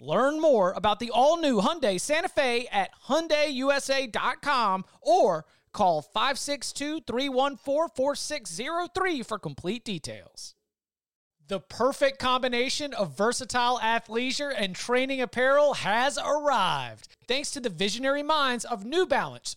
Learn more about the all-new Hyundai Santa Fe at hyundaiusa.com or call 562-314-4603 for complete details. The perfect combination of versatile athleisure and training apparel has arrived. Thanks to the visionary minds of New Balance,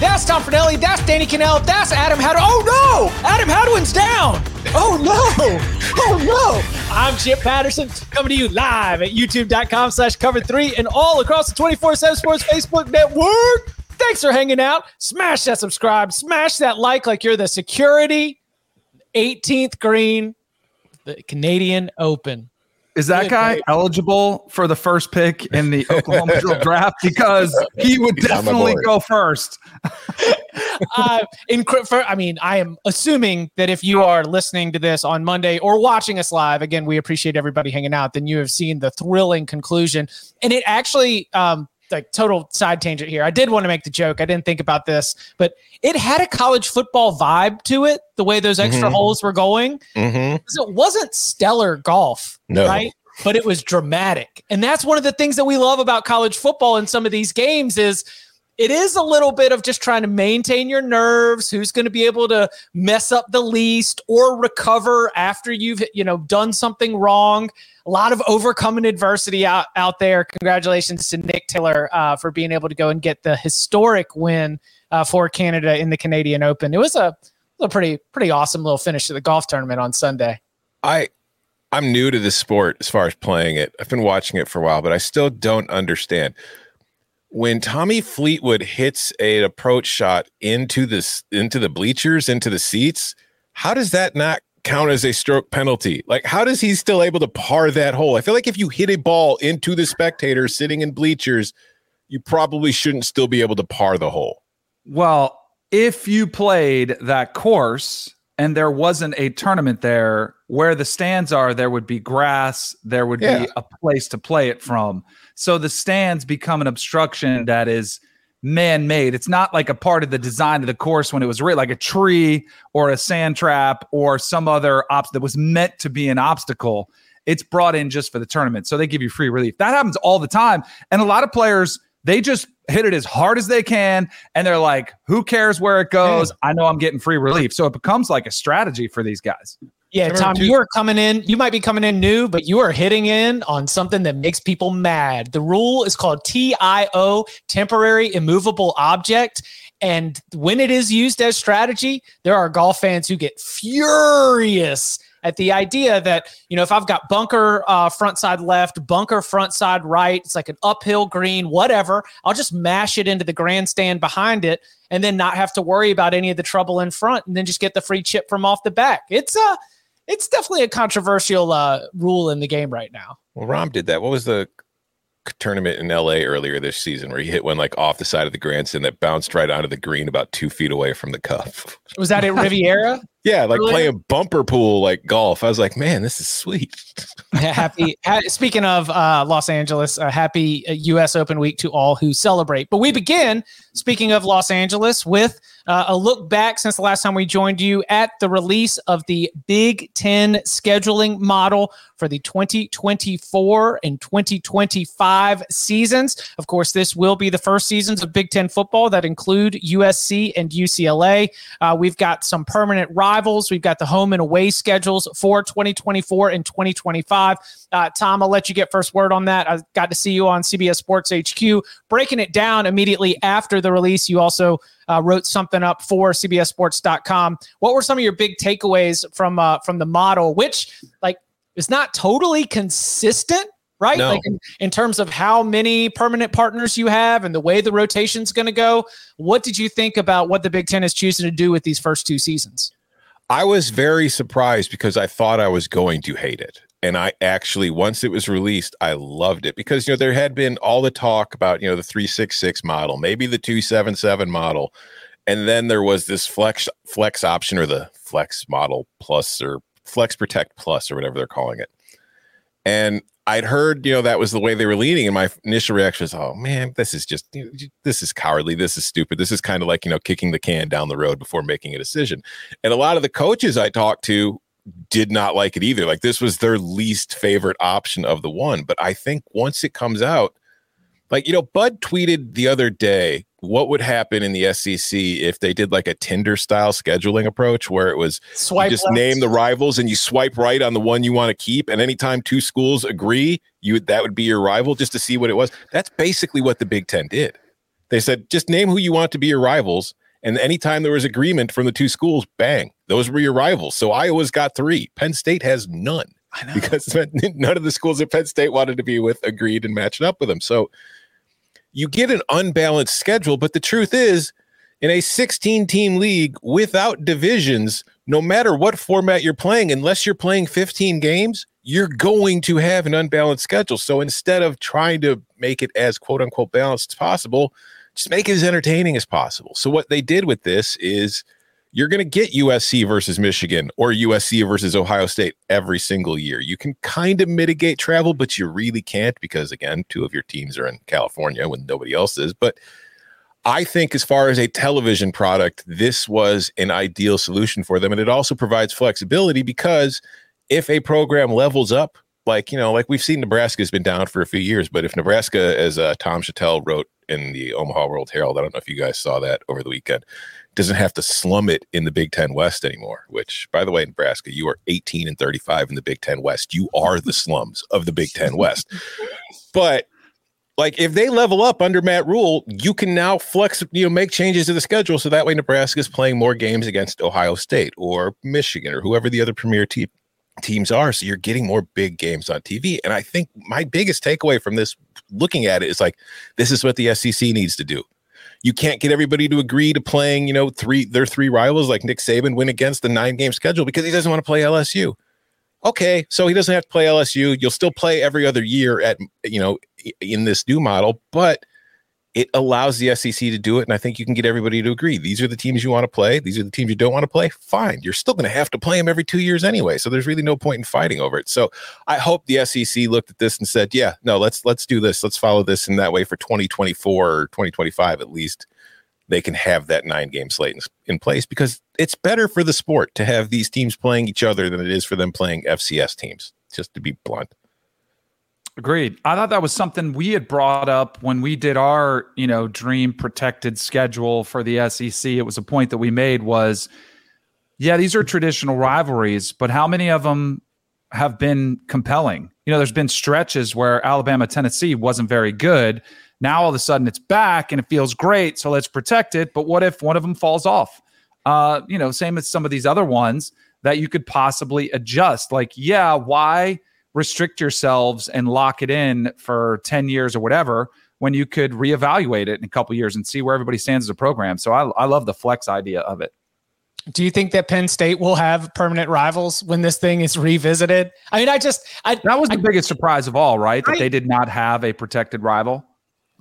That's Tom Fornelli. That's Danny Kanell. That's Adam Hadwin. Oh no! Adam Hadwin's down. Oh no! Oh no! I'm Chip Patterson coming to you live at youtube.com slash cover three and all across the 24 7 Sports Facebook network. Thanks for hanging out. Smash that subscribe, smash that like like you're the security 18th green, the Canadian Open. Is that Good guy night. eligible for the first pick in the Oklahoma draft? Because he would definitely go first. uh, in, for, I mean, I am assuming that if you are listening to this on Monday or watching us live, again, we appreciate everybody hanging out. Then you have seen the thrilling conclusion, and it actually, um, like total side tangent here. I did want to make the joke. I didn't think about this, but it had a college football vibe to it. The way those extra Mhm. holes were going, Mm-hmm. it wasn't stellar golf, No. right? But it was dramatic. And that's one of the things that we love about college football in some of these games is it is a little bit of just trying to maintain your nerves, who's going to be able to mess up the least or recover after you've, you know, done something wrong. A lot of overcoming adversity out, out there. Congratulations to Nick Taylor uh, for being able to go and get the historic win uh, for Canada in the Canadian Open. It was a, a pretty pretty awesome little finish to the golf tournament on Sunday. I I'm new to this sport as far as playing it. I've been watching it for a while, but I still don't understand. When Tommy Fleetwood hits a approach shot into this into the bleachers, into the seats, how does that not count as a stroke penalty? Like how does he still able to par that hole? I feel like if you hit a ball into the spectator sitting in bleachers, you probably shouldn't still be able to par the hole. Well, if you played that course and there wasn't a tournament there where the stands are, there would be grass, there would Yeah. be a place to play it from. So the stands become an obstruction that is man made. It's not like a part of the design of the course when it was written, like a tree or a sand trap or some other obstacle that was meant to be an obstacle. It's brought in just for the tournament. So they give you free relief. That happens all the time. And a lot of players, they just hit it as hard as they can. And they're like, who cares where it goes? I know I'm getting free relief. So it becomes like a strategy for these guys. Yeah, Tom, too- you are coming in. You might be coming in new, but you are hitting in on something that makes people mad. The rule is called TIO, temporary immovable object. And when it is used as strategy, there are golf fans who get furious at the idea that you know if I've got bunker uh, front side left, bunker front side right, it's like an uphill green, whatever. I'll just mash it into the grandstand behind it, and then not have to worry about any of the trouble in front, and then just get the free chip from off the back. It's a uh, it's definitely a controversial uh, rule in the game right now. Well, Rahm did that. What was the tournament in LA earlier this season where he hit one like off the side of the grandstand that bounced right onto the green about two feet away from the cup. Was that at Riviera? Yeah, like earlier? playing bumper pool like golf. I was like, man, this is sweet. happy. Ha- speaking of uh, Los Angeles, a happy U.S. Uh, Open week to all who celebrate. But we begin, speaking of Los Angeles, with uh, a look back since the last time we joined you at the release of the Big Ten scheduling model for the 2024 and 2025 seasons. Of course, this will be the first seasons of Big Ten football that include USC and UCLA. Uh, we've got some permanent rivals. We've got the home and away schedules for 2024 and 2025. Uh, Tom, I'll let you get first word on that. I got to see you on CBS Sports HQ breaking it down immediately after the release. You also uh, wrote something up for CBSSports.com. What were some of your big takeaways from uh, from the model, which like is not totally consistent? Right, no. like in, in terms of how many permanent partners you have and the way the rotation's going to go. What did you think about what the Big Ten is choosing to do with these first two seasons? I was very surprised because I thought I was going to hate it. And I actually once it was released, I loved it because you know there had been all the talk about you know the three six six model, maybe the two seven seven model, and then there was this flex flex option or the flex model plus or flex protect plus or whatever they're calling it, and I'd heard you know that was the way they were leaning, and my initial reaction was, oh man, this is just this is cowardly, this is stupid, this is kind of like you know kicking the can down the road before making a decision, and a lot of the coaches I talked to did not like it either. Like this was their least favorite option of the one. But I think once it comes out, like, you know, Bud tweeted the other day what would happen in the SEC if they did like a Tinder style scheduling approach where it was swipe just left. name the rivals and you swipe right on the one you want to keep. And anytime two schools agree, you that would be your rival just to see what it was. That's basically what the Big Ten did. They said, just name who you want to be your rivals and anytime there was agreement from the two schools, bang, those were your rivals. So Iowa's got three. Penn State has none because none of the schools that Penn State wanted to be with agreed and matched up with them. So you get an unbalanced schedule. But the truth is, in a 16 team league without divisions, no matter what format you're playing, unless you're playing 15 games, you're going to have an unbalanced schedule. So instead of trying to make it as quote unquote balanced as possible, just make it as entertaining as possible. So what they did with this is you're going to get USC versus Michigan or USC versus Ohio State every single year. You can kind of mitigate travel, but you really can't because again, two of your teams are in California when nobody else is. But I think as far as a television product, this was an ideal solution for them and it also provides flexibility because if a program levels up like you know, like we've seen Nebraska's been down for a few years, but if Nebraska, as uh, Tom Shatel wrote in the Omaha World Herald, I don't know if you guys saw that over the weekend, doesn't have to slum it in the Big Ten West anymore. Which, by the way, Nebraska, you are 18 and 35 in the Big Ten West. You are the slums of the Big Ten West. but like if they level up under Matt Rhule, you can now flex, you know, make changes to the schedule so that way Nebraska is playing more games against Ohio State or Michigan or whoever the other premier team teams are. So you're getting more big games on TV. And I think my biggest takeaway from this, looking at it, is like this is what the SEC needs to do. You can't get everybody to agree to playing, you know, three their three rivals like Nick Saban win against the nine game schedule because he doesn't want to play LSU. Okay, so he doesn't have to play LSU. You'll still play every other year at you know in this new model, but it allows the SEC to do it. And I think you can get everybody to agree. These are the teams you want to play. These are the teams you don't want to play. Fine. You're still going to have to play them every two years anyway. So there's really no point in fighting over it. So I hope the SEC looked at this and said, yeah, no, let's, let's do this. Let's follow this in that way for 2024 or 2025 at least. They can have that nine game slate in, in place because it's better for the sport to have these teams playing each other than it is for them playing FCS teams, just to be blunt. Agreed. I thought that was something we had brought up when we did our, you know, dream protected schedule for the SEC. It was a point that we made was, yeah, these are traditional rivalries, but how many of them have been compelling? You know, there's been stretches where Alabama, Tennessee wasn't very good. Now all of a sudden it's back and it feels great, so let's protect it. But what if one of them falls off? Uh, you know, same as some of these other ones that you could possibly adjust. Like, yeah, why restrict yourselves and lock it in for 10 years or whatever when you could reevaluate it in a couple years and see where everybody stands as a program. So I, I love the flex idea of it. Do you think that Penn State will have permanent rivals when this thing is revisited? I mean, I just I, that was the I, biggest surprise of all, right? That they did not have a protected rival.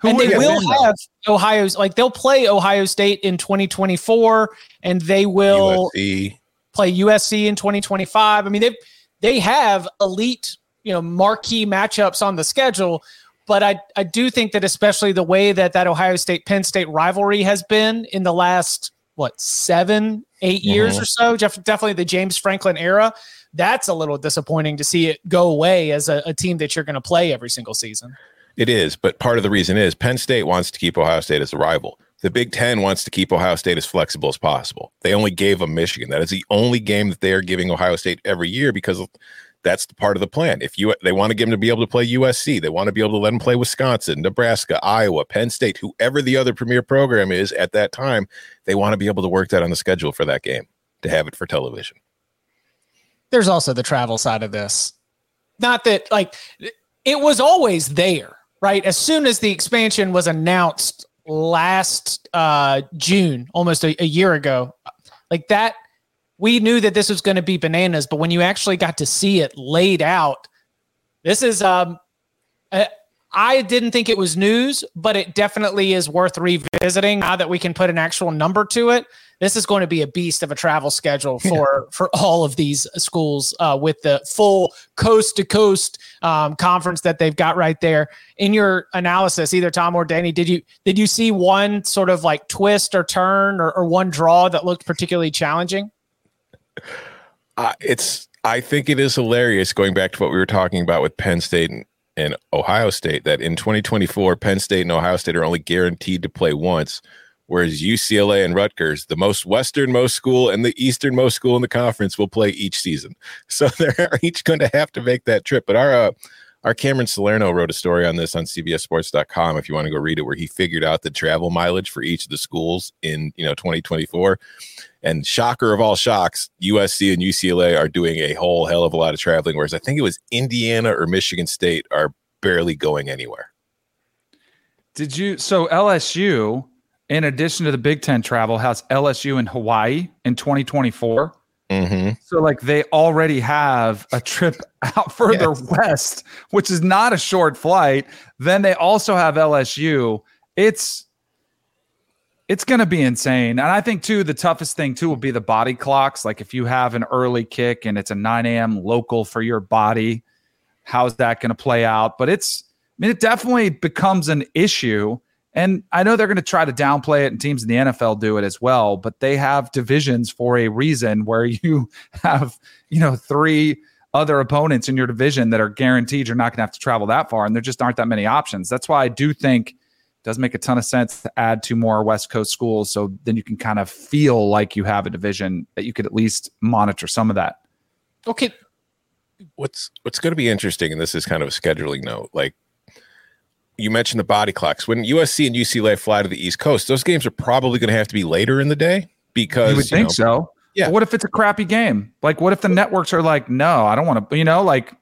Who and they will have Ohio's like they'll play Ohio State in 2024, and they will USC. play USC in 2025. I mean, they they have elite, you know, marquee matchups on the schedule. But I, I do think that especially the way that that Ohio State Penn State rivalry has been in the last what seven eight mm-hmm. years or so, definitely the James Franklin era. That's a little disappointing to see it go away as a, a team that you're going to play every single season. It is, but part of the reason is Penn State wants to keep Ohio State as a rival. The Big Ten wants to keep Ohio State as flexible as possible. They only gave them Michigan. That is the only game that they are giving Ohio State every year because that's the part of the plan. If you they want to get him to be able to play USC, they want to be able to let him play Wisconsin, Nebraska, Iowa, Penn State, whoever the other premier program is at that time, they want to be able to work that on the schedule for that game to have it for television. There's also the travel side of this. Not that like it was always there, right? As soon as the expansion was announced last uh June, almost a, a year ago, like that we knew that this was going to be bananas, but when you actually got to see it laid out, this is um uh, I didn't think it was news, but it definitely is worth revisiting now that we can put an actual number to it. This is going to be a beast of a travel schedule for yeah. for all of these schools uh, with the full coast to coast um, conference that they've got right there. In your analysis, either Tom or Danny, did you did you see one sort of like twist or turn or, or one draw that looked particularly challenging? Uh, it's I think it is hilarious going back to what we were talking about with Penn State and, and Ohio State that in 2024 Penn State and Ohio State are only guaranteed to play once whereas UCLA and Rutgers, the most westernmost school and the easternmost school in the conference, will play each season. So they're each going to have to make that trip. But our uh, our Cameron Salerno wrote a story on this on CBSSports.com. If you want to go read it, where he figured out the travel mileage for each of the schools in you know 2024. And shocker of all shocks, USC and UCLA are doing a whole hell of a lot of traveling, whereas I think it was Indiana or Michigan State are barely going anywhere. Did you? So LSU, in addition to the Big Ten travel, has LSU in Hawaii in 2024. Mm-hmm. So, like, they already have a trip out further yes. west, which is not a short flight. Then they also have LSU. It's it's going to be insane. And I think, too, the toughest thing, too, will be the body clocks. Like, if you have an early kick and it's a 9 a.m. local for your body, how's that going to play out? But it's, I mean, it definitely becomes an issue. And I know they're going to try to downplay it, and teams in the NFL do it as well. But they have divisions for a reason where you have, you know, three other opponents in your division that are guaranteed you're not going to have to travel that far. And there just aren't that many options. That's why I do think – does make a ton of sense to add two more West Coast schools. So then you can kind of feel like you have a division that you could at least monitor some of that. Okay. What's what's going to be interesting, and this is kind of a scheduling note, like you mentioned the body clocks. When USC and UCLA fly to the East Coast, those games are probably going to have to be later in the day because you would you think know, so. Yeah. But what if it's a crappy game? Like, what if the networks are like, no, I don't want to, you know, like.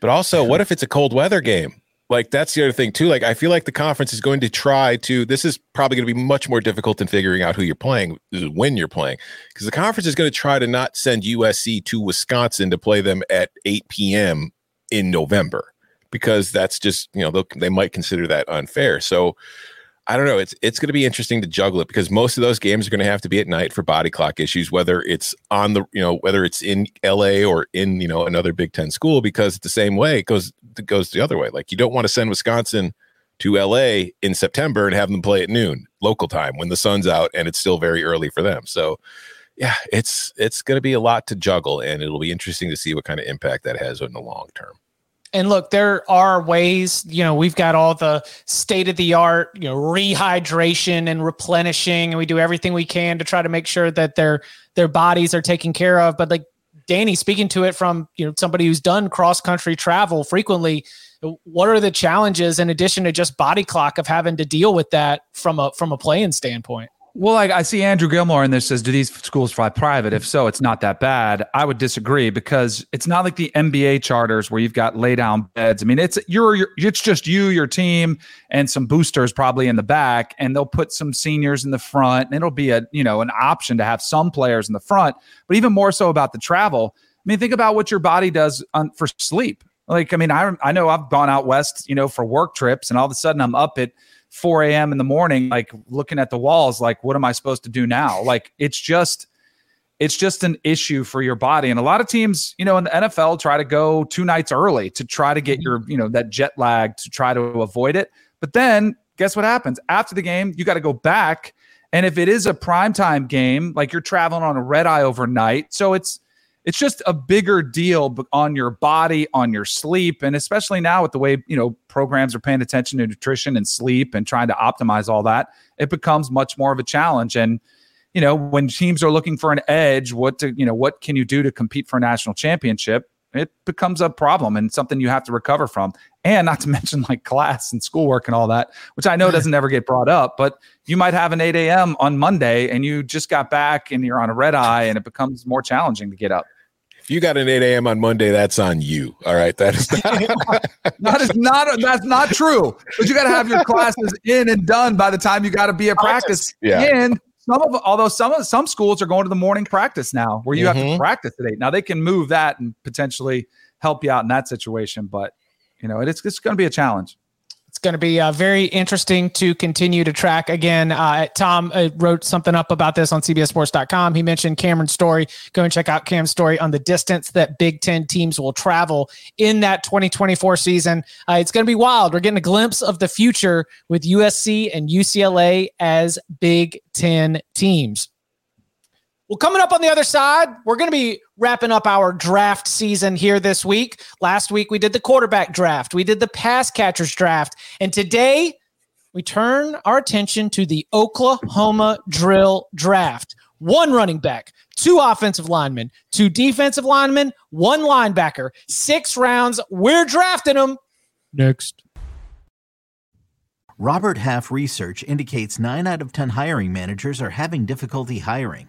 But also, what if it's a cold weather game? Like that's the other thing too. Like I feel like the conference is going to try to. This is probably going to be much more difficult than figuring out who you're playing when you're playing, because the conference is going to try to not send USC to Wisconsin to play them at 8 p.m. in November, because that's just you know they might consider that unfair. So I don't know. It's it's going to be interesting to juggle it because most of those games are going to have to be at night for body clock issues, whether it's on the you know whether it's in L.A. or in you know another Big Ten school. Because the same way it goes it goes the other way. Like you don't want to send Wisconsin to L.A. in September and have them play at noon local time when the sun's out and it's still very early for them. So yeah, it's it's going to be a lot to juggle, and it'll be interesting to see what kind of impact that has in the long term and look, there are ways, you know, we've got all the state of the art, you know, rehydration and replenishing, and we do everything we can to try to make sure that their their bodies are taken care of. But like Danny, speaking to it from you know somebody who's done cross country travel frequently, what are the challenges in addition to just body clock of having to deal with that from a from a playing standpoint? Well, like I see Andrew Gilmore in there says, do these schools fly private? If so, it's not that bad. I would disagree because it's not like the NBA charters where you've got lay down beds. I mean, it's you're, you're it's just you, your team, and some boosters probably in the back, and they'll put some seniors in the front, and it'll be a you know an option to have some players in the front. But even more so about the travel. I mean, think about what your body does on, for sleep. Like, I mean, I I know I've gone out west, you know, for work trips, and all of a sudden I'm up at 4 a.m. in the morning, like looking at the walls, like, what am I supposed to do now? Like, it's just, it's just an issue for your body. And a lot of teams, you know, in the NFL try to go two nights early to try to get mm-hmm. your, you know, that jet lag to try to avoid it. But then guess what happens? After the game, you got to go back. And if it is a primetime game, like you're traveling on a red eye overnight. So it's, it's just a bigger deal on your body, on your sleep, and especially now with the way you know programs are paying attention to nutrition and sleep and trying to optimize all that, it becomes much more of a challenge. And you know, when teams are looking for an edge, what to you know, what can you do to compete for a national championship? It becomes a problem and something you have to recover from. And not to mention like class and schoolwork and all that, which I know doesn't ever get brought up, but you might have an 8 a.m. on Monday and you just got back and you're on a red eye and it becomes more challenging to get up you got an 8 a.m. on Monday, that's on you. All right. That is not that is not that's not true. But you got to have your classes in and done by the time you got to be at practice. Yeah. And some of although some of some schools are going to the morning practice now where you mm-hmm. have to mm-hmm. practice at eight. Now they can move that and potentially help you out in that situation. But you know, it's it's going to be a challenge. It's going to be uh, very interesting to continue to track. Again, uh, Tom uh, wrote something up about this on CBSSports.com. He mentioned Cameron's story. Go and check out Cam's story on the distance that Big Ten teams will travel in that 2024 season. Uh, it's going to be wild. We're getting a glimpse of the future with USC and UCLA as Big Ten teams. Well, coming up on the other side, we're going to be wrapping up our draft season here this week. Last week, we did the quarterback draft, we did the pass catchers draft, and today we turn our attention to the Oklahoma drill draft. One running back, two offensive linemen, two defensive linemen, one linebacker, six rounds. We're drafting them next. Robert Half research indicates nine out of 10 hiring managers are having difficulty hiring.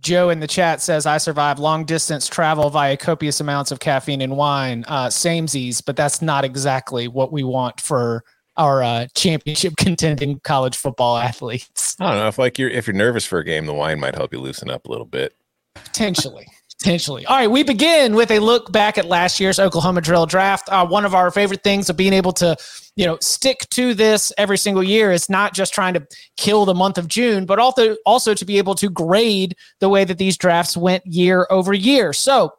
Joe in the chat says, I survive long distance travel via copious amounts of caffeine and wine. Uh, samesies, but that's not exactly what we want for our uh, championship contending college football athletes. I don't know if like you're if you're nervous for a game, the wine might help you loosen up a little bit. Potentially. Potentially. All right, we begin with a look back at last year's Oklahoma drill draft. Uh, one of our favorite things of being able to, you know, stick to this every single year is not just trying to kill the month of June, but also also to be able to grade the way that these drafts went year over year. So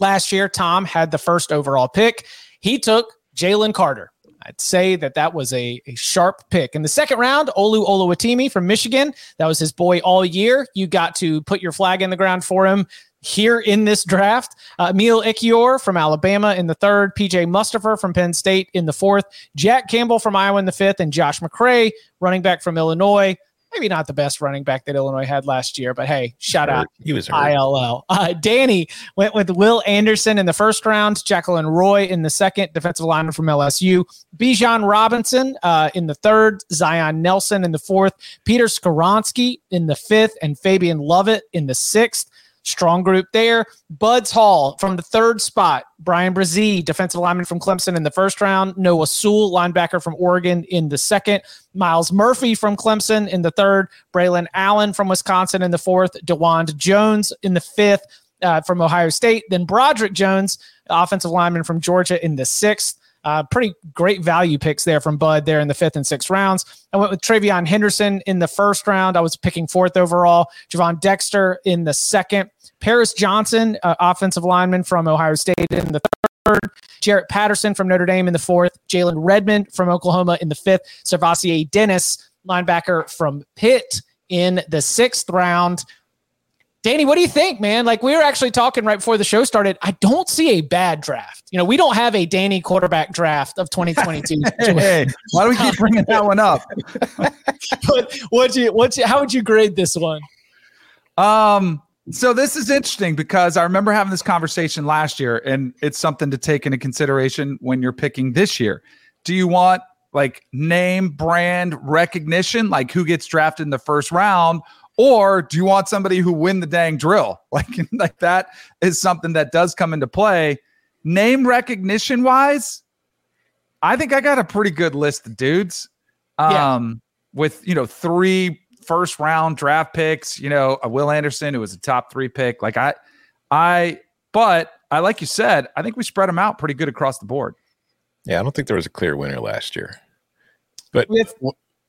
last year, Tom had the first overall pick. He took Jalen Carter. I'd say that that was a, a sharp pick. In the second round, Olu Oluwatimi from Michigan, that was his boy all year. You got to put your flag in the ground for him here in this draft. Uh, Emil Ekiyor from Alabama in the third, PJ Mustipher from Penn State in the fourth, Jack Campbell from Iowa in the fifth, and Josh McCray, running back from Illinois. Maybe not the best running back that Illinois had last year, but hey, shout out he was hurt. ILL. Uh, Danny went with Will Anderson in the first round, Jaquelin Roy in the second, defensive lineman from LSU, Bijan Robinson uh, in the third, Zion Nelson in the fourth, Peter Skoronski in the fifth, and Fabian Lovett in the sixth. Strong group there. Buds Hall from the third spot. Bryan Bresee, defensive lineman from Clemson in the first round. Noah Sewell, linebacker from Oregon in the second. Myles Murphy from Clemson in the third. Braylon Allen from Wisconsin in the fourth. Dawand Jones in the fifth uh, from Ohio State. Then Broderick Jones, offensive lineman from Georgia in the sixth. Uh, pretty great value picks there from Bud there in the fifth and sixth rounds. I went with TreVeyon Henderson in the first round. I was picking fourth overall. Gervon Dexter in the second. Paris Johnson, uh, offensive lineman from Ohio State in the third. Jarrett Patterson from Notre Dame in the fourth. Jalen Redmond from Oklahoma in the fifth. SirVocea Dennis, linebacker from Pitt in the sixth round. Danny, what do you think, man? Like we were actually talking right before the show started. I don't see a bad draft. You know, we don't have a Danny quarterback draft of 2022. hey, why do we keep bringing that one up? but what you what you how would you grade this one? Um, so this is interesting because I remember having this conversation last year, and it's something to take into consideration when you're picking this year. Do you want like name brand recognition, like who gets drafted in the first round, or do you want somebody who win the dang drill? Like, like that is something that does come into play. Name recognition wise, I think I got a pretty good list of dudes. Um, yeah. with you know three first round draft picks, you know, a Will Anderson who was a top three pick. Like I, I, but I like you said, I think we spread them out pretty good across the board. Yeah, I don't think there was a clear winner last year. But with,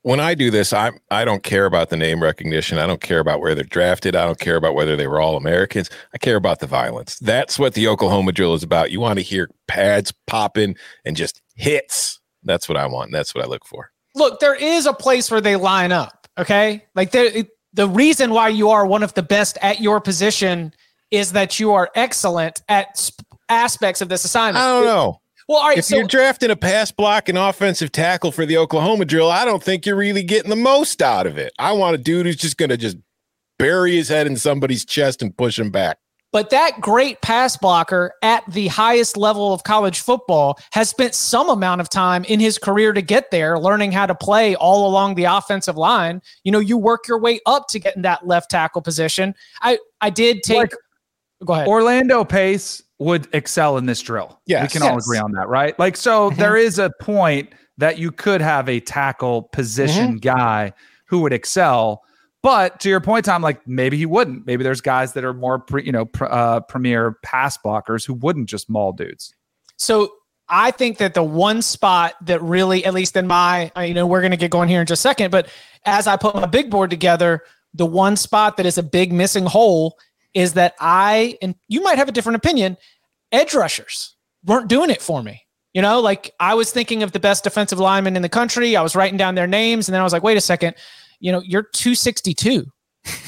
when I do this, I I don't care about the name recognition. I don't care about where they're drafted. I don't care about whether they were all Americans. I care about the violence. That's what the Oklahoma drill is about. You want to hear pads popping and just hits. That's what I want. That's what I look for. Look, there is a place where they line up. Okay, like there, the reason why you are one of the best at your position is that you are excellent at sp- aspects of this assignment. I don't know. Well, all right. If so, you're drafting a pass block and offensive tackle for the Oklahoma drill, I don't think you're really getting the most out of it. I want a dude who's just going to just bury his head in somebody's chest and push him back. But that great pass blocker at the highest level of college football has spent some amount of time in his career to get there, learning how to play all along the offensive line. You know, you work your way up to get in that left tackle position. I I did take. Like, go ahead. Orlando Pace would excel in this drill. Yeah, we can yes. all agree on that, right? Like, so mm-hmm. there is a point that you could have a tackle position mm-hmm. guy who would excel. But to your point, Tom, like maybe he wouldn't. Maybe there's guys that are more, pre, you know, pr- uh, premier pass blockers who wouldn't just maul dudes. So I think that the one spot that really, at least in my, you know, we're going to get going here in just a second, but as I put my big board together, the one spot that is a big missing hole is that I, and you might have a different opinion, edge rushers weren't doing it for me. You know, like I was thinking of the best defensive linemen in the country. I was writing down their names, and then I was like, wait a second, you know, you're 262.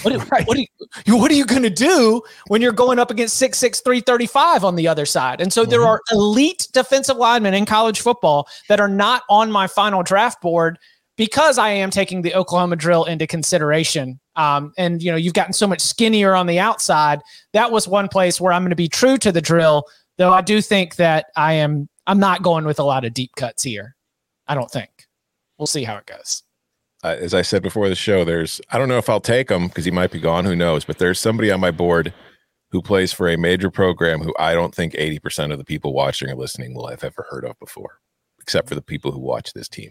What, right. what, are you, what are you going to do when you're going up against 6'6, 335 on the other side? And so mm-hmm. there are elite defensive linemen in college football that are not on my final draft board because I am taking the Oklahoma drill into consideration. Um, and you know, you've gotten so much skinnier on the outside. That was one place where I'm going to be true to the drill, though I do think that I am I'm not going with a lot of deep cuts here. I don't think. We'll see how it goes. Uh, as I said before the show, there's I don't know if I'll take him because he might be gone. Who knows? But there's somebody on my board who plays for a major program who I don't think 80% of the people watching or listening will have ever heard of before, except for the people who watch this team.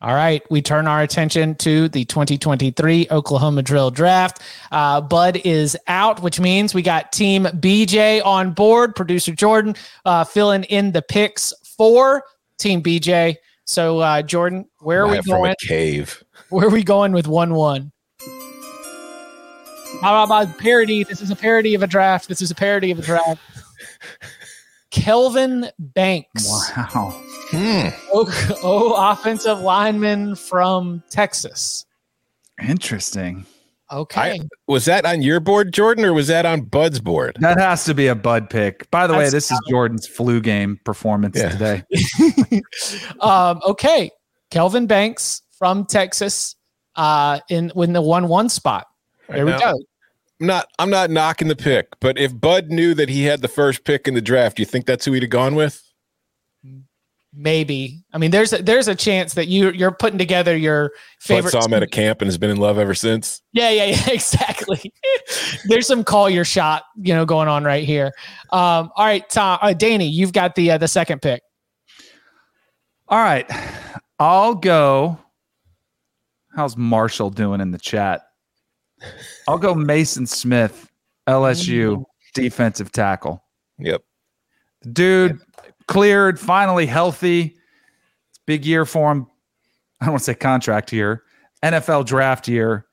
All right, we turn our attention to the 2023 Oklahoma Drill Draft. Uh, Bud is out, which means we got Team BJ on board. Producer Jordan uh, filling in the picks for Team BJ. So, uh, Jordan, where are we going? cave. Where are we going with one one? How about parody? This is a parody of a draft. This is a parody of a draft. Kelvin Banks. Wow. Hmm. Oh, oh, offensive lineman from Texas. Interesting. Okay. I, was that on your board, Jordan, or was that on Bud's board? That has to be a Bud pick. By the That's way, this is Jordan's flu game performance yeah. today. um, okay. Kelvin Banks from Texas uh, in, in the 1 1 spot. There right we now, go. I'm not I'm not knocking the pick, but if Bud knew that he had the first pick in the draft, do you think that's who he'd have gone with? Maybe. I mean, there's a, there's a chance that you you're putting together your favorite. But saw him at a camp and has been in love ever since. Yeah, yeah, yeah, exactly. there's some call your shot, you know, going on right here. Um, all right, Tom, uh, Danny, you've got the uh, the second pick. All right, I'll go. How's Marshall doing in the chat? I'll go Maason Smith, LSU mm-hmm. defensive tackle. Yep. Dude cleared, finally healthy. It's big year for him. I don't want to say contract year, NFL draft year.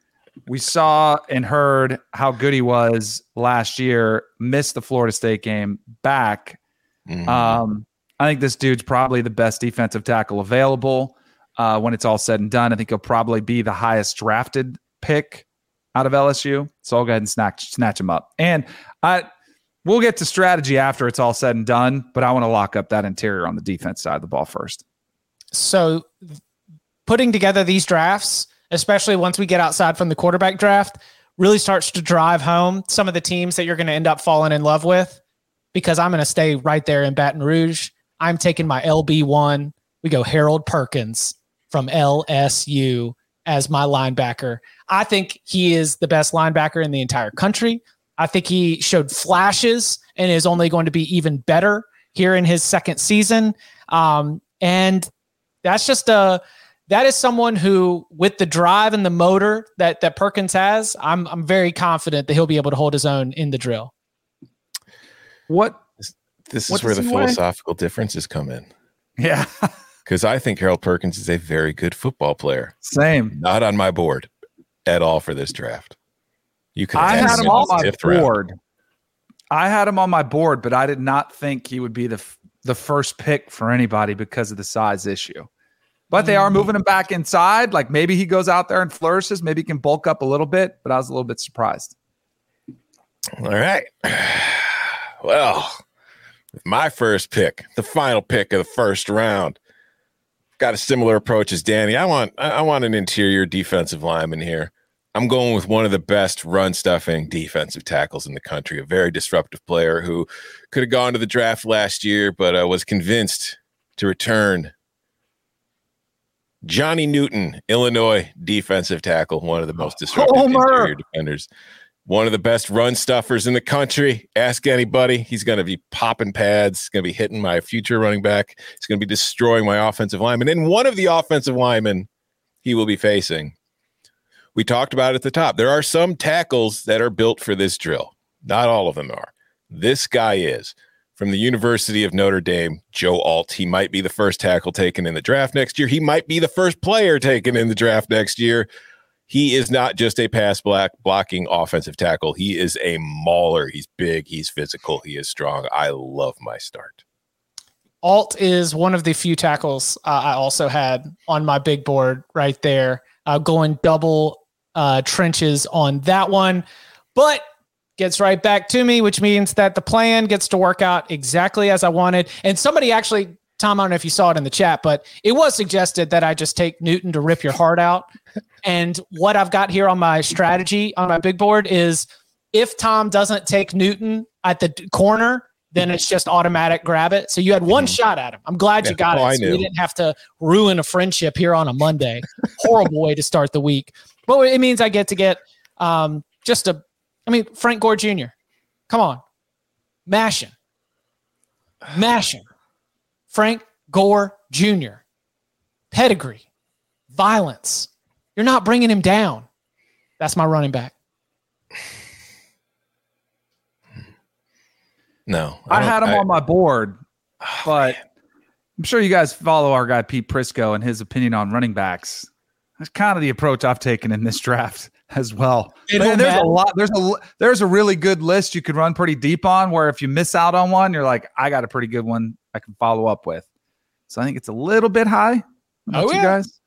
We saw and heard how good he was last year, missed the Florida State game back. Mm-hmm. Um, I think this dude's probably the best defensive tackle available uh, when it's all said and done. I think he'll probably be the highest drafted pick out of LSU. So I'll go ahead and snatch snatch him up. And I We'll get to strategy after it's all said and done, but I want to lock up that interior on the defense side of the ball first. So, putting together these drafts, especially once we get outside from the quarterback draft, really starts to drive home some of the teams that you're going to end up falling in love with because I'm going to stay right there in Baton Rouge. I'm taking my LB1. We go Harold Perkins from LSU as my linebacker. I think he is the best linebacker in the entire country. I think he showed flashes and is only going to be even better here in his second season. Um, and that's just a that is someone who, with the drive and the motor that that Perkins has, I'm I'm very confident that he'll be able to hold his own in the drill. What this is where the philosophical weigh? differences come in. Yeah. Because I think Harold Perkins is a very good football player. Same. Not on my board at all for this draft. You could. I had him on my board. Round. I had him on my board, but I did not think he would be the the first pick for anybody because of the size issue. But they are mm. moving him back inside. Like maybe he goes out there and flourishes. Maybe he can bulk up a little bit. But I was a little bit surprised. All right. Well, my first pick, the final pick of the first round, got a similar approach as Danny. I want I want an interior defensive lineman here. I'm going with one of the best run stuffing defensive tackles in the country, a very disruptive player who could have gone to the draft last year, but uh, was convinced to return. Johnny Newton, Illinois defensive tackle, one of the most disruptive interior defenders, one of the best run stuffers in the country. Ask anybody. He's going to be popping pads, He's going to be hitting my future running back. He's going to be destroying my offensive lineman. And one of the offensive linemen he will be facing we talked about at the top. There are some tackles that are built for this drill. Not all of them are. This guy is from the University of Notre Dame, Joe Alt. He might be the first tackle taken in the draft next year. He might be the first player taken in the draft next year. He is not just a pass black blocking offensive tackle. He is a mauler. He's big, he's physical, he is strong. I love my start. Alt is one of the few tackles uh, I also had on my big board right there, uh, going double uh, trenches on that one, but gets right back to me, which means that the plan gets to work out exactly as I wanted. And somebody actually, Tom, I don't know if you saw it in the chat, but it was suggested that I just take Newton to rip your heart out. and what I've got here on my strategy on my big board is if Tom doesn't take Newton at the corner, then it's just automatic grab it. So you had one mm-hmm. shot at him. I'm glad yeah. you got oh, it. So you didn't have to ruin a friendship here on a Monday. Horrible way to start the week. But it means I get to get um, just a, I mean, Frank Gore Jr. Come on. Mashing. Mashing. Frank Gore Jr. Pedigree. Violence. You're not bringing him down. That's my running back. No. I, I had him I, on my board, oh, but man. I'm sure you guys follow our guy Pete Prisco and his opinion on running backs. That's kind of the approach I've taken in this draft as well. there's a lot. There's a there's a really good list you could run pretty deep on. Where if you miss out on one, you're like, I got a pretty good one I can follow up with. So I think it's a little bit high. Oh, yeah. you guys?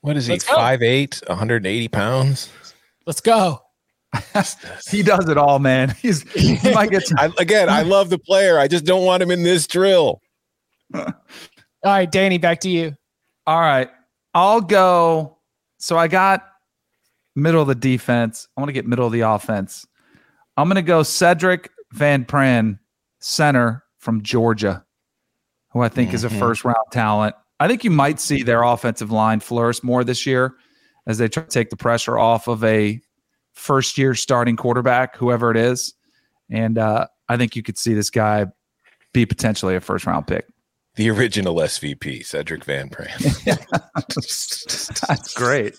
What is he? Five eight, 180 pounds. Let's go. he does it all, man. He's he might get. I, again, I love the player. I just don't want him in this drill. all right, Danny, back to you. All right. I'll go. So I got middle of the defense. I want to get middle of the offense. I'm going to go Sedrick Van Pran, center from Georgia. who I think is a Mhm. first round talent. I think you might see their offensive line flourish more this year as they try to take the pressure off of a first year starting quarterback, whoever it is. And uh, I think you could see this guy be potentially a first round pick. The original SVP, Sedrick Van Pran. That's great.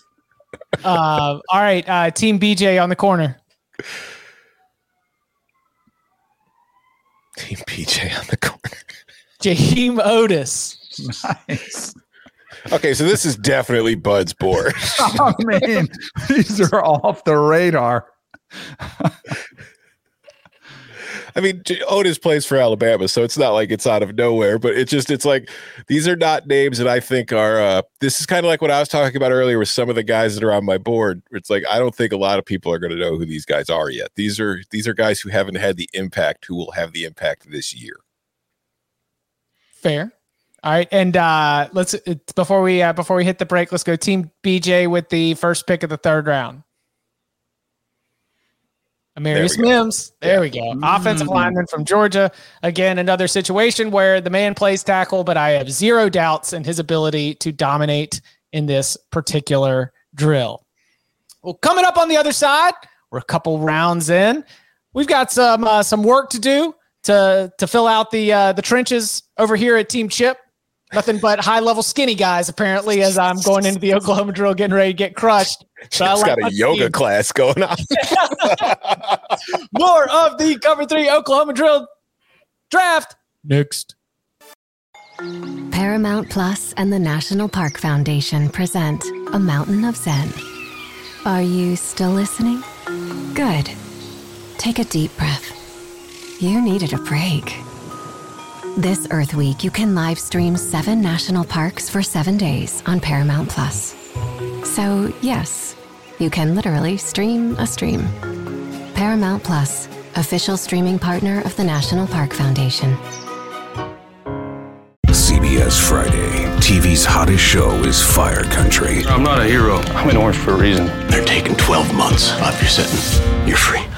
Uh, all right, uh, Team BJ on the corner. Team PJ on the corner. Jaheim Oatis. Nice. Okay, so this is definitely Bud's board. I mean, these are off the radar. I mean, Oatis plays for Alabama, so it's not like it's out of nowhere, but it's just it's like these are not names that I think are uh this is kind of like what I was talking about earlier with some of the guys that are on my board. It's like I don't think a lot of people are going to know who these guys are yet. These are these are guys who haven't had the impact who will have the impact this year. Fair. All right, and uh, let's it's before we uh, before we hit the break, let's go Team BJ with the first pick of the third round. Amarius we go. Mims. There we go. Offensive lineman from Georgia. Again, another situation where the man plays tackle, but I have zero doubts in his ability to dominate in this particular drill. Well, coming up on the other side, we're a couple rounds in. We've got some uh, some work to do to to fill out the uh, the trenches over here at Team Chip. Nothing but high level skinny guys apparently. As I'm going into the Oklahoma drill, getting ready to get crushed. So I Chip's like got a yoga team. class going on. More of the Cover Three Oklahoma drill draft next. Paramount Plus and the National Park Foundation present A Mountain of Zen. Are you still listening? Good. Take a deep breath. You needed a break. This Earth Week, you can live stream seven national parks for seven days on Paramount Plus. So, yes, you can literally stream a stream. Paramount Plus, official streaming partner of the National Park Foundation. CBS Friday. TV's hottest show is Fire Country. I'm not a hero. I'm in orange for a reason. They're taking 12 months off your sentence.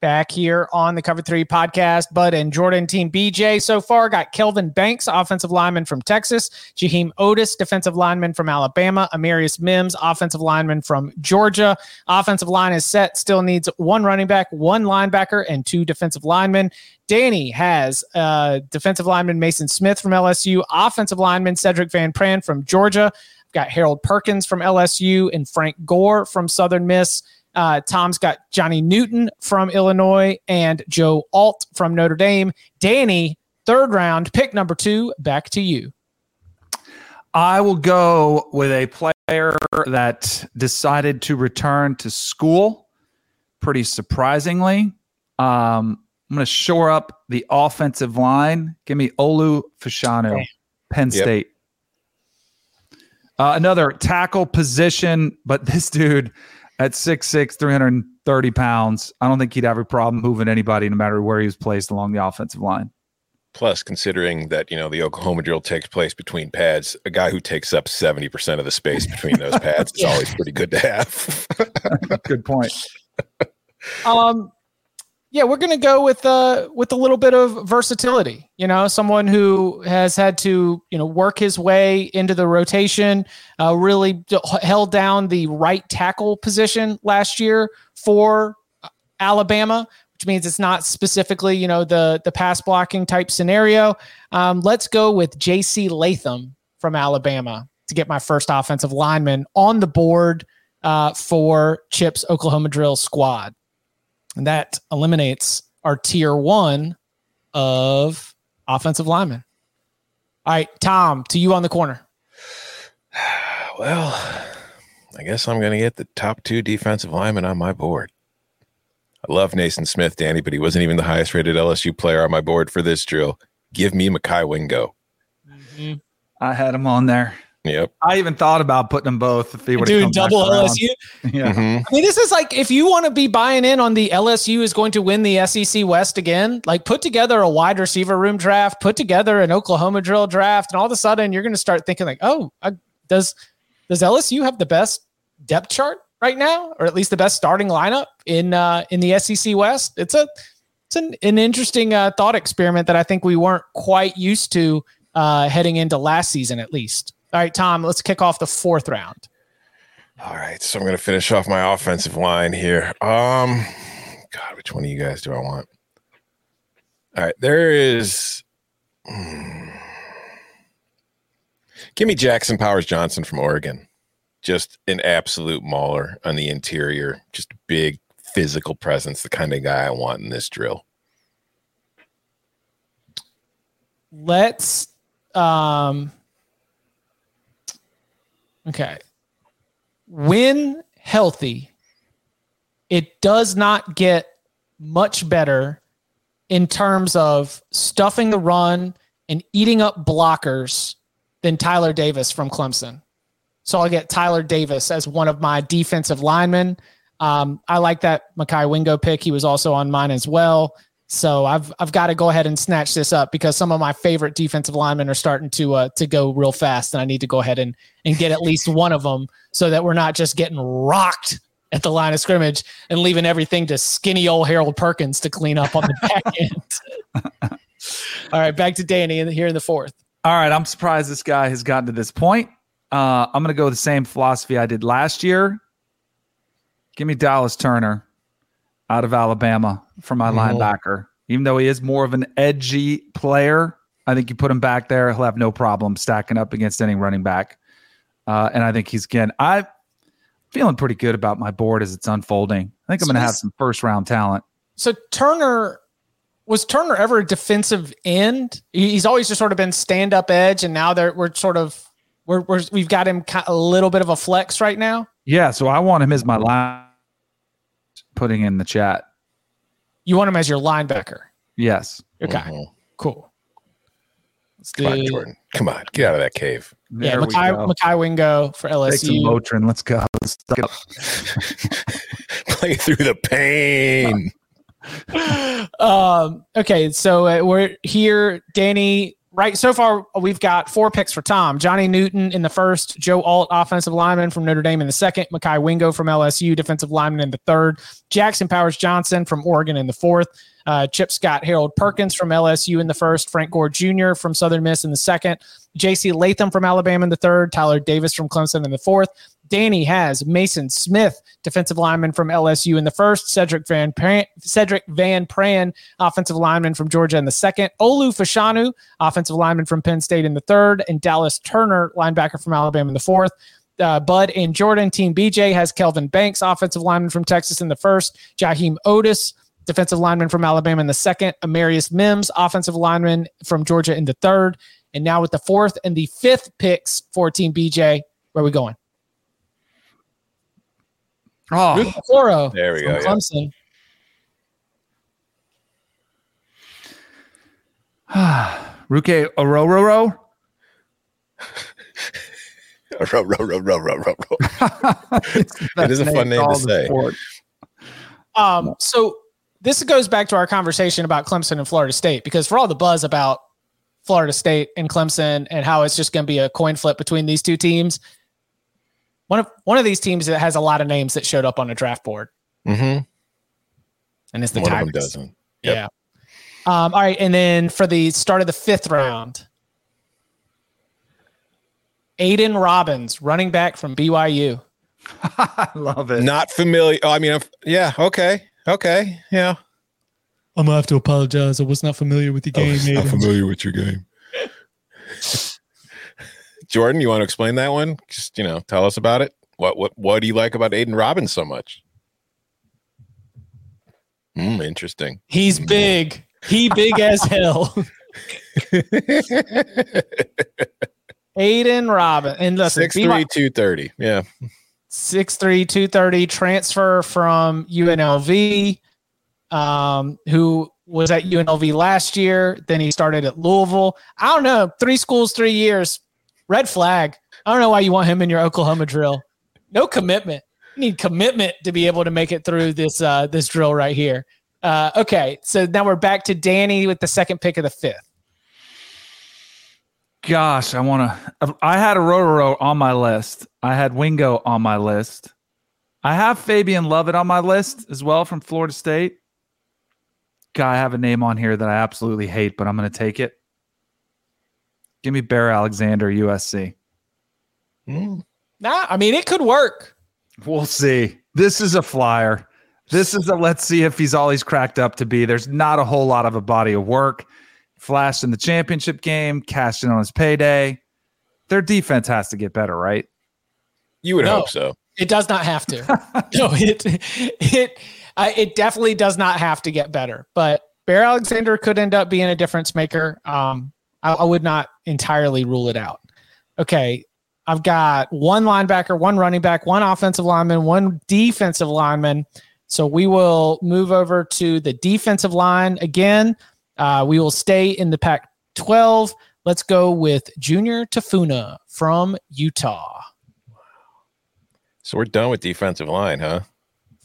Back here on the Cover Three podcast. Bud and Jordan, Team BJ so far got Kelvin Banks, offensive lineman from Texas, Jaheim Oatis, defensive lineman from Alabama, Amarius Mims, offensive lineman from Georgia. Offensive line is set, still needs one running back, one linebacker, and two defensive linemen. Danny has uh, defensive lineman Maason Smith from LSU, offensive lineman Sedrick Van Pran from Georgia. Got Harold Perkins from LSU and Frank Gore from Southern Miss. Uh, Tom's got Johnny Newton from Illinois and Joe Alt from Notre Dame. Danny, third round, pick number two, back to you. I will go with a player that decided to return to school pretty surprisingly. Um, I'm going to shore up the offensive line. Give me Olu Fashanu, Okay. Penn Yep. State. Uh, another tackle position, but this dude at 6'6, 330 pounds, I don't think he'd have a problem moving anybody no matter where he was placed along the offensive line. Plus, considering that you know the Oklahoma drill takes place between pads, a guy who takes up seventy percent of the space between those pads is always pretty good to have. Good point. Um, yeah, we're gonna go with uh with a little bit of versatility. You know, someone who has had to you know work his way into the rotation, uh, really held down the right tackle position last year for Alabama, which means it's not specifically you know the the pass blocking type scenario. Um, let's go with J.C. Latham from Alabama to get my first offensive lineman on the board uh, for Chip's Oklahoma Drill squad. And that eliminates our tier one of offensive linemen. All right, Tom, to you on the corner. well, I guess I'm going to get the top two defensive linemen on my board. I love Maason Smith, Danny, but he wasn't even the highest rated LSU player on my board for this drill. Give me Mekhi Wingo. Mm-hmm. I had him on there. Yep. I even thought about putting them both if he would Dude, double LSU. Yeah. Mhm. I mean, this is like if you want to be buying in on the LSU is going to win the SEC West again, like put together a wide receiver room draft, put together an Oklahoma drill draft, and all of a sudden you're going to start thinking like, oh, uh, does does LSU have the best depth chart right now, or at least the best starting lineup in uh, in the SEC West? It's a it's an, an interesting uh, thought experiment that I think we weren't quite used to uh, heading into last season, at least. All right, Tom, let's kick off the fourth round. All right, so I'm going to finish off my offensive line here. Um, God, which one of you guys do I want? All right, there is. hmm. Give me Jackson Powers Johnson from Oregon. Just an absolute mauler on the interior. Just a big physical presence, the kind of guy I want in this drill. let's um okay when healthy it does not get much better in terms of stuffing the run and eating up blockers than Tyler Davis from Clemson. So I'll get Tyler Davis as one of my defensive linemen. Um, I like that Mekhi Wingo pick. He was also on mine as well. So I've I've got to go ahead and snatch this up because some of my favorite defensive linemen are starting to uh, to go real fast, and I need to go ahead and and get at least one of them so that we're not just getting rocked at the line of scrimmage and leaving everything to skinny old Harold Perkins to clean up on the back end. All right, back to Danny in the, here in the fourth. All right, I'm surprised this guy has gotten to this point. Uh, I'm going to go with the same philosophy I did last year. Give me Dallas Turner out of Alabama for my linebacker. Even though he is more of an edgy player, I think you put him back there, he'll have no problem stacking up against any running back. Uh, and I think he's again. I'm feeling pretty good about my board as it's unfolding. I think I'm going to have some first round talent. So Turner was Turner ever a defensive end? He's always just sort of been stand up edge, and now they're we're sort of we're, we're we've got him a little bit of a flex right now. Yeah, so I want him as my line. Putting in the chat. You want him as your linebacker? Yes. Okay, Mhm. cool. Let's Come on, Jordan. Come on, get out of that cave. Yeah, There Mekhi. Mekhi Wingo for LSU. Take some Motrin. Let's go. Let's suck it up. Play through the pain. um, okay, so uh, we're here, Danny. Right, so far we've got four picks for Tom: Johnny Newton in the first, Joe Alt, offensive lineman from Notre Dame in the second, Mekhi Wingo from LSU, defensive lineman in the third, Jackson Powers Johnson from Oregon in the fourth, uh, Chip Scott Harold Perkins from LSU in the first, Frank Gore Jr. from Southern Miss in the second, J.C. Latham from Alabama in the third, Tyler Davis from Clemson in the fourth. Danny has Maason Smith, defensive lineman from LSU in the first, Sedrick Van Pran, Sedrick Van Pran, offensive lineman from Georgia in the second, Olu Fashanu, offensive lineman from Penn State in the third, and Dallas Turner, linebacker from Alabama in the fourth. Uh, Bud and Jordan, Team BJ has Kelvin Banks, offensive lineman from Texas in the first, Jaheim Oatis, defensive lineman from Alabama in the second, Amarius Mims, offensive lineman from Georgia in the third, and now with the fourth and the fifth picks for Team BJ, where are we going? Oh, Ruth Coro There we from go, yeah. Clemson. Ruke Orhorhoro. row, row, row, row, row, row, row. It is a fun name to say. Um, so this goes back to our conversation about Clemson and Florida State because for all the buzz about Florida State and Clemson and how it's just going to be a coin flip between these two teams, one of one of these teams that has a lot of names that showed up on the draft board, Mm-hmm. and it's the One of Tigers. them doesn't. Yep. Yeah. Um, all right, and then for the start of the fifth round, Aidan Robbins, running back from BYU. I love it. Not familiar. Oh, I mean, I'm, yeah. Okay. Okay. Yeah. I'm gonna have to apologize. I was not familiar with the Oh, not familiar with your game. Jordan, you want to explain that one? Just you know, tell us about it. What what what do you like about Aidan Robbins so much? Hmm, interesting. He's big. He big as hell. Aidan Robin. And listen, Six three two thirty. Yeah. 6'3, 230 transfer from UNLV, um, who was at UNLV last year. Then he started at Louisville. I don't know. Three schools, three years. Red flag. I don't know why you want him in your Oklahoma drill. No commitment. You need commitment to be able to make it through this uh, this drill right here. Uh, okay, so now we're back to Danny with the second pick of the fifth. Gosh, I want to. I had a Rotoro on my list. I had Wingo on my list. I have Fabian Lovett on my list as well from Florida State. God, I have a name on here that I absolutely hate, but I'm going to take it. Give me Bear Alexander, USC. Mm. Nah, I mean, it could work. We'll see. This is a flyer. This is a let's see if he's all he's cracked up to be. There's not a whole lot of a body of work. Flashed in the championship game, cashed in on his payday. Their defense has to get better, right? You would no, hope so. It does not have to. no, it it uh, it definitely does not have to get better. But Bear Alexander could end up being a difference maker. Um, I, I would not entirely rule it out. Okay, I've got one linebacker, one running back, one offensive lineman, one defensive lineman. So we will move over to the defensive line again. Uh, we will stay in the Pac 12. Let's go with Junior Tafuna from Utah. So we're done with defensive line, huh?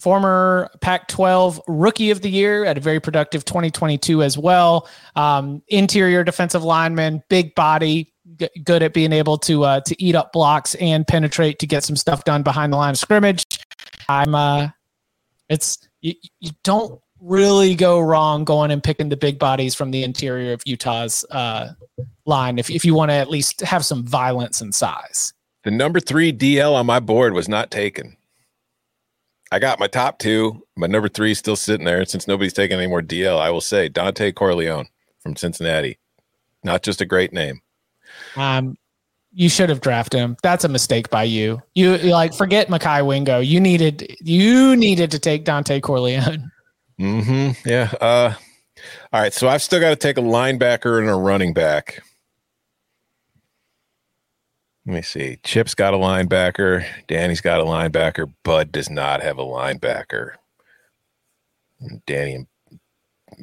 Former Pac 12 Rookie of the Year at a very productive 2022 as well. Um, interior defensive lineman, big body, g- good at being able to uh, to eat up blocks and penetrate to get some stuff done behind the line of scrimmage. I'm uh, it's you, you don't really go wrong going and picking the big bodies from the interior of Utah's uh, line if, if you want to at least have some violence and size. The number three DL on my board was not taken. I got my top two. My number three is still sitting there. Since nobody's taking any more DL, I will say Dontay Corleone from Cincinnati. Not just a great name. Um, you should have drafted him. That's a mistake by you. You like forget Mekhi Wingo. You needed you needed to take Dontay Corleone. Mm-hmm. Yeah. Uh all right. So I've still got to take a linebacker and a running back. Let me see. Chip's got a linebacker. Danny's got a linebacker. Bud does not have a linebacker. Danny and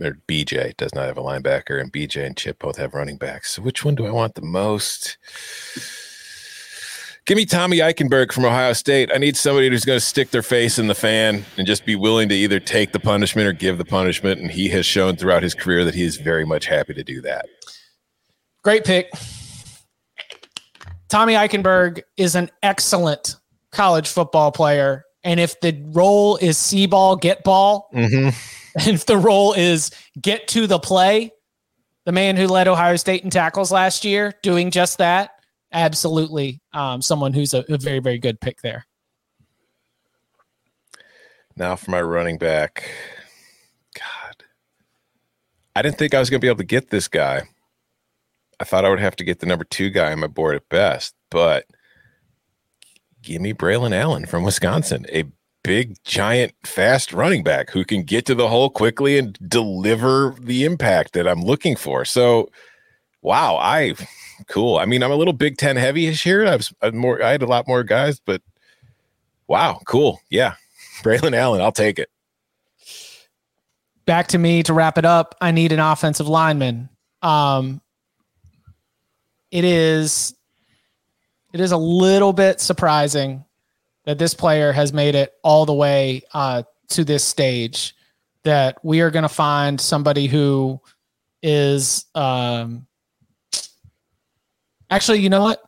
or BJ does not have a linebacker, and BJ and Chip both have running backs. So which one do I want the most? Give me Tommy Eichenberg from Ohio State. I need somebody who's going to stick their face in the fan and just be willing to either take the punishment or give the punishment. And he has shown throughout his career that he is very much happy to do that. Great pick. Tommy Eichenberg is an excellent college football player. And if the role is see ball, get ball, mm-hmm. and if the role is get to the play, the man who led Ohio State in tackles last year doing just that, absolutely um, someone who's a, a very, very good pick there. Now for my running back. God. I didn't think I was going to be able to get this guy. I thought I would have to get the number two guy on my board at best, but give me Braylon Allen from Wisconsin, a big, giant, fast running back who can get to the hole quickly and deliver the impact that I'm looking for. So, wow, I cool. I mean, I'm a little Big Ten heavy-ish here. I was more. I had a lot more guys, but wow, cool. Yeah, Braylon Allen, I'll take it. Back to me to wrap it up. I need an offensive lineman. Um, it is, it is a little bit surprising that this player has made it all the way uh, to this stage. That we are going to find somebody who is um, Actually, you know what?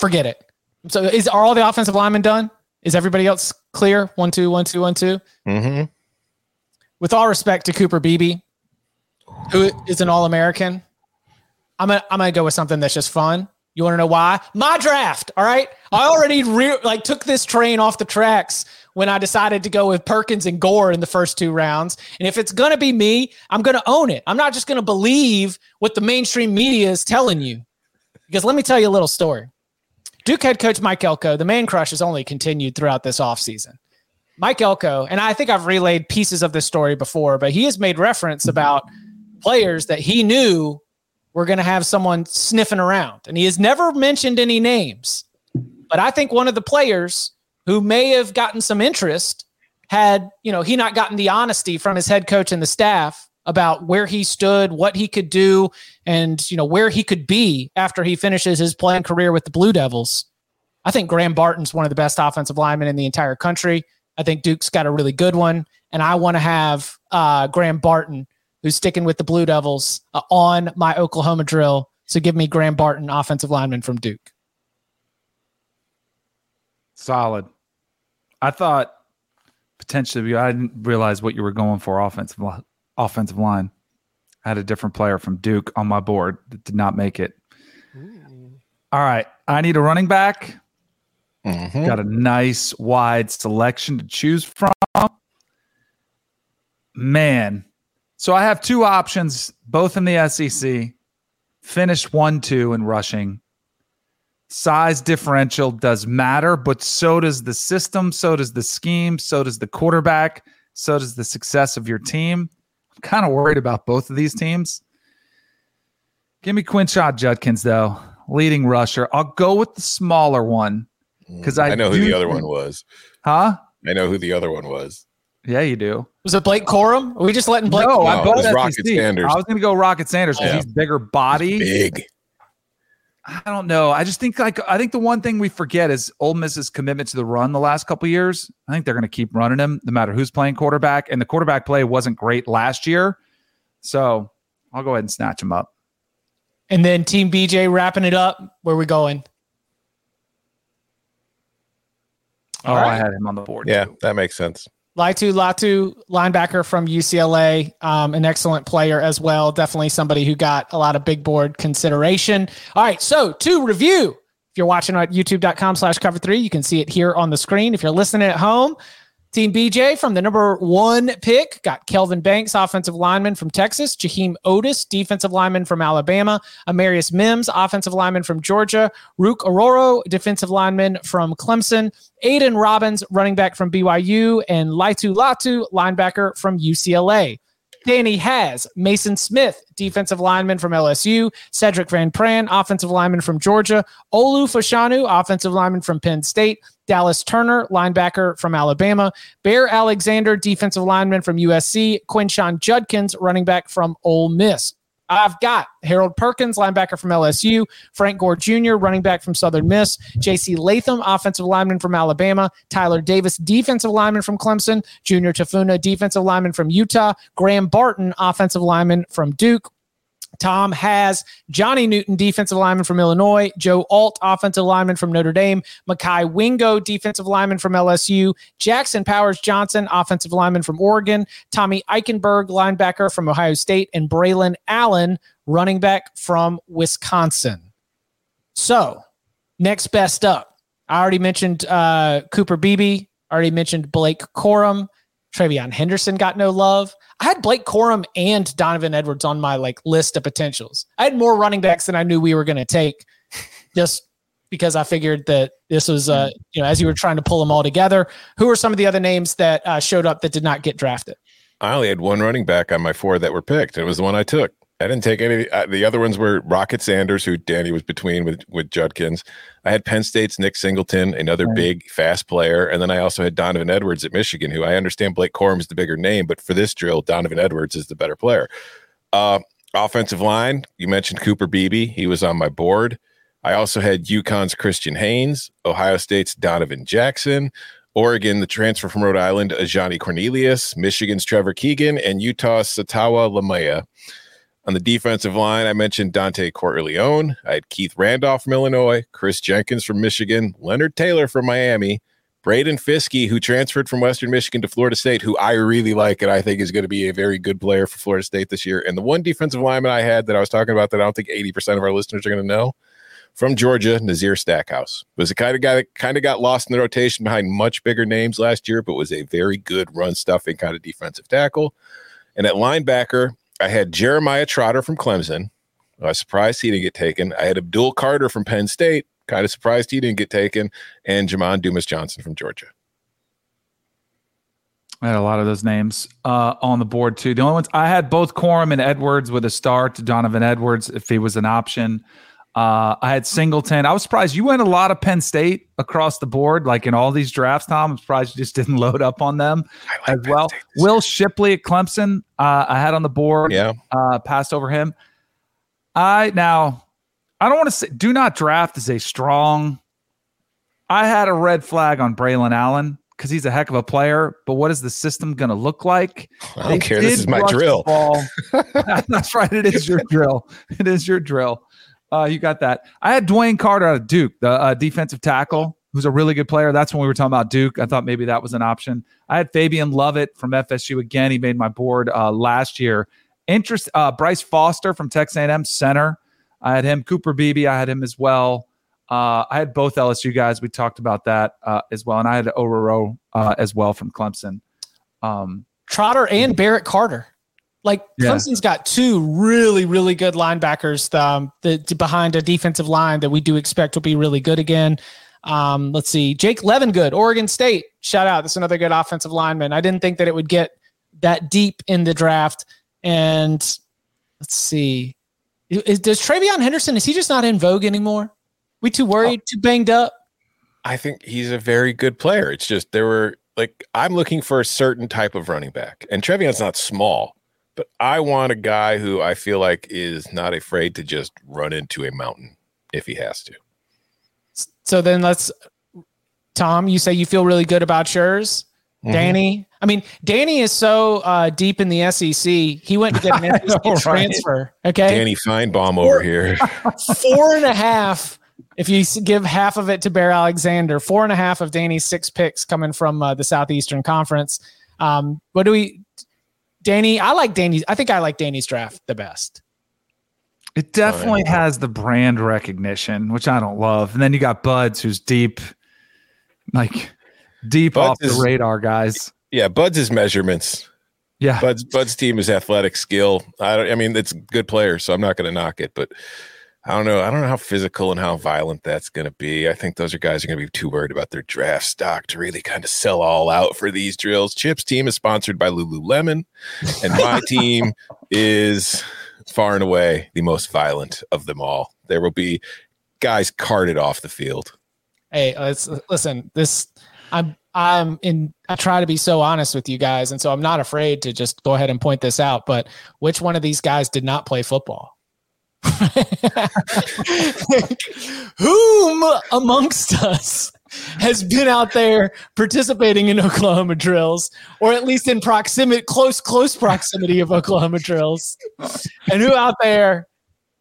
Forget it. So is are all the offensive linemen done? Is everybody else clear? One, two, one, two, one, two. Mm-hmm. With all respect to Cooper Beebe, who is an All-American, I'm gonna I'm gonna go with something that's just fun. You want to know why? My draft. All right, I already re- like took this train off the tracks when I decided to go with Perkins and Gore in the first two rounds. And if it's gonna be me, I'm gonna own it. I'm not just gonna believe what the mainstream media is telling you. Because let me tell you a little story. Duke head coach Mike Elko, the man crush has only continued throughout this offseason. Mike Elko, and I think I've relayed pieces of this story before, but he has made reference about players that he knew were going to have someone sniffing around. And he has never mentioned any names. But I think one of the players who may have gotten some interest had, you know, he not gotten the honesty from his head coach and the staff about where he stood, what he could do, and you know where he could be after he finishes his playing career with the Blue Devils. I think Graham Barton's one of the best offensive linemen in the entire country. I think Duke's got a really good one, and I want to have uh, Graham Barton, who's sticking with the Blue Devils, uh, on my Oklahoma drill. So give me Graham Barton, offensive lineman from Duke. Solid. I thought potentially I didn't realize what you were going for offensive offensive line. I had a different player from Duke on my board that did not make it. All right, I need a running back. Mm-hmm. Got a nice wide selection to choose from. Man, so I have two options, both in the SEC. Finished one two in rushing. Size differential does matter, but so does the system, so does the scheme, so does the quarterback, so does the success of your team. I'm kind of worried about both of these teams. Give me Quinshon Judkins, though, leading rusher. I'll go with the smaller one because mm, I, I, know who the other one was. Huh? I know who the other one was. Yeah, you do. Was it Blake Corum? Are we just letting Blake? No, no I was Rocket Sanders. I was going to go Rocket Sanders because yeah. he's bigger body. He's big. I don't know. I just think like I think the one thing we forget is Ole Miss's commitment to the run the last couple years. I think they're going to keep running him no matter who's playing quarterback. And the quarterback play wasn't great last year, so I'll go ahead and snatch him up. And then Team BJ wrapping it up. Where we going? Oh, right. I had him on the board. Yeah, too. that makes sense. Laiatu Latu, linebacker from UCLA, um, an excellent player as well. Definitely somebody who got a lot of big board consideration. All right, so to review, if you're watching at youtube.com slash cover three, you can see it here on the screen. If you're listening at home, Team BJ from the number one pick got Kelvin Banks, offensive lineman from Texas, Jaheim Oatis, defensive lineman from Alabama, Amarius Mims, offensive lineman from Georgia, Ruke Orhorhoro, defensive lineman from Clemson, Aidan Robbins, running back from BYU, and Laiatu Latu, linebacker from UCLA. Danny has Maason Smith, defensive lineman from LSU, Sedrick Van Pran, offensive lineman from Georgia, Olu Fashanu, offensive lineman from Penn State, Dallas Turner, linebacker from Alabama, Bear Alexander, defensive lineman from USC, Quinshon Judkins, running back from Ole Miss. I've got Harold Perkins, linebacker from LSU, Frank Gore Jr., running back from Southern Miss, J.C. Latham, offensive lineman from Alabama, Tyler Davis, defensive lineman from Clemson, Junior Tafuna, defensive lineman from Utah, Graham Barton, offensive lineman from Duke, Tom has Johnny Newton, defensive lineman from Illinois, Joe Alt, offensive lineman from Notre Dame, Mekhi Wingo, defensive lineman from LSU, Jackson Powers Johnson, offensive lineman from Oregon, Tommy Eichenberg, linebacker from Ohio State, and Braylon Allen, running back from Wisconsin. So, next best up. I already mentioned uh, Cooper Beebe, already mentioned Blake Corum. TreVeyon Henderson got no love. I had Blake Corum and Donovan Edwards on my like list of potentials. I had more running backs than I knew we were going to take, just because I figured that this was, uh, you know, as you were trying to pull them all together. Who are some of the other names that uh, showed up that did not get drafted? I only had one running back on my four that were picked. It was the one I took. I didn't take any. Uh, the other ones were Rocket Sanders, who Danny was between with with Judkins. I had Penn State's Nick Singleton, another right. big fast player, and then I also had Donovan Edwards at Michigan, who I understand Blake Corum is the bigger name, but for this drill, Donovan Edwards is the better player. Uh, offensive line, you mentioned Cooper Beebe. He was on my board. I also had UConn's Christian Haynes, Ohio State's Donovan Jackson, Oregon, the transfer from Rhode Island, Ajani Cornelius, Michigan's Trevor Keegan, and Utah's Sataoa Laumea. On the defensive line, I mentioned Dontay Corleone. I had Keith Randolph from Illinois, Chris Jenkins from Michigan, Leonard Taylor from Miami, Braden Fiske, who transferred from Western Michigan to Florida State, who I really like and I think is going to be a very good player for Florida State this year. And the one defensive lineman I had that I was talking about that I don't think 80% of our listeners are going to know from Georgia, Nazir Stackhouse was the kind of guy that kind of got lost in the rotation behind much bigger names last year, but was a very good run stuffing kind of defensive tackle. And at linebacker, I had Jeremiah Trotter from Clemson. I was surprised he didn't get taken. I had Abdul Carter from Penn State. Kind of surprised he didn't get taken. And Jamon Dumas Johnson from Georgia. I had a lot of those names uh, on the board too. The only ones I had both Corum and Edwards with a star to Donovan Edwards if he was an option. Uh, I had Singleton. I was surprised you went a lot of Penn State across the board, like in all these drafts. Tom, I'm surprised you just didn't load up on them like as Penn well. Will Shipley at Clemson, uh, I had on the board. Yeah, uh, passed over him. I now, I don't want to say do not draft is a strong I had a red flag on Braylon Allen because he's a heck of a player. But what is the system going to look like? I don't they care. This is my drill. That's right. It is your drill. It is your drill. Uh, you got that. I had DeWayne Carter out of Duke, the uh, defensive tackle, who's a really good player. That's when we were talking about Duke. I thought maybe that was an option. I had Fabian Lovett from FSU again. He made my board uh, last year. Interest uh, Bryce Foster from Texas A&M center. I had him. Cooper Beebe. I had him as well. Uh, I had both LSU guys. We talked about that uh, as well, and I had uh, as well from Clemson. Um, Trotter and Barrett Carter. Like yeah. Clemson's got two really, really good linebackers um, the, behind a defensive line that we do expect will be really good again. Um, let's see, Jake Levengood, Oregon State. Shout out, that's another good offensive lineman. I didn't think that it would get that deep in the draft. And let's see, is, does TreVeyon Henderson is he just not in vogue anymore? We too worried, too banged up. I think he's a very good player. It's just there were like I'm looking for a certain type of running back, and TreVeyon's not small, but I want a guy who I feel like is not afraid to just run into a mountain if he has to. So then let's, Tom. You say you feel really good about yours. Mm-hmm. Danny, I mean, Danny is so uh, deep in the SEC. He went to get an SEC know, transfer. Okay, Danny Finebaum over here. Four and a half if you give half of it to Bear Alexander, four and a half of Danny's six picks coming from uh, the Southeastern Conference. Um, what do we, Danny? I like Danny's. I think I like Danny's draft the best. It definitely has the brand recognition, which I don't love. And then you got Buds, who's deep, like deep Buds off is, the radar, guys. Yeah, Buds is measurements. Yeah, Bud's Bud's team is athletic skill. I don't. I mean, it's good players, so I'm not going to knock it, but I don't know. I don't know how physical and how violent that's going to be. I think those are guys are going to be too worried about their draft stock to really kind of sell all out for these drills. Chip's team is sponsored by Lululemon, and my team is far and away the most violent of them all. There will be guys carted off the field. Hey, uh, let's listen. This I'm I'm in. I try to be so honest with you guys, and so I'm not afraid to just go ahead and point this out. But which one of these guys did not play football? Whom amongst us has been out there participating in Oklahoma drills, or at least in proximity, close, close proximity of Oklahoma drills, and who out there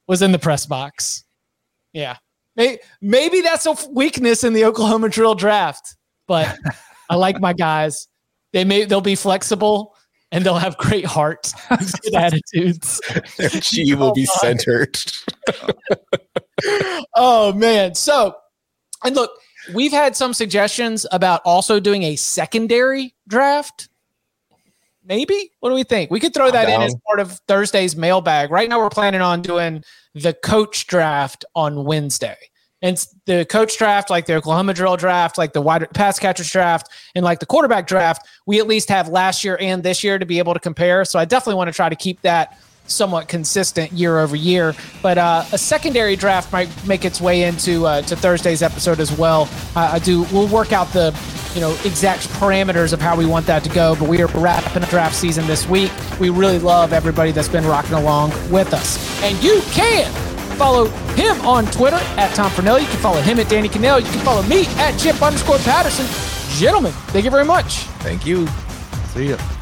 was in the press box? Yeah, maybe, maybe that's a weakness in the Oklahoma drill draft, but I like my guys. They may they'll be flexible and they'll have great hearts, good attitudes. She will be oh, centered. oh man. So, and look, we've had some suggestions about also doing a secondary draft. Maybe. What do we think? We could throw that in as part of Thursday's mailbag. Right now, we're planning on doing the coach draft on Wednesday and the coach draft, like the Oklahoma drill draft, like the wide pass catchers draft, and like the quarterback draft, we at least have last year and this year to be able to compare. So I definitely want to try to keep that somewhat consistent year over year. But uh, a secondary draft might make its way into uh, to Thursday's episode as well. Uh, I do. We'll work out the you know exact parameters of how we want that to go. But we are wrapping a draft season this week. We really love everybody that's been rocking along with us, and you can follow him on Twitter at Tom Fornelli. You can follow him at Danny Kanell. You can follow me at Chip underscore Patterson. Gentlemen, thank you very much. Thank you. See you.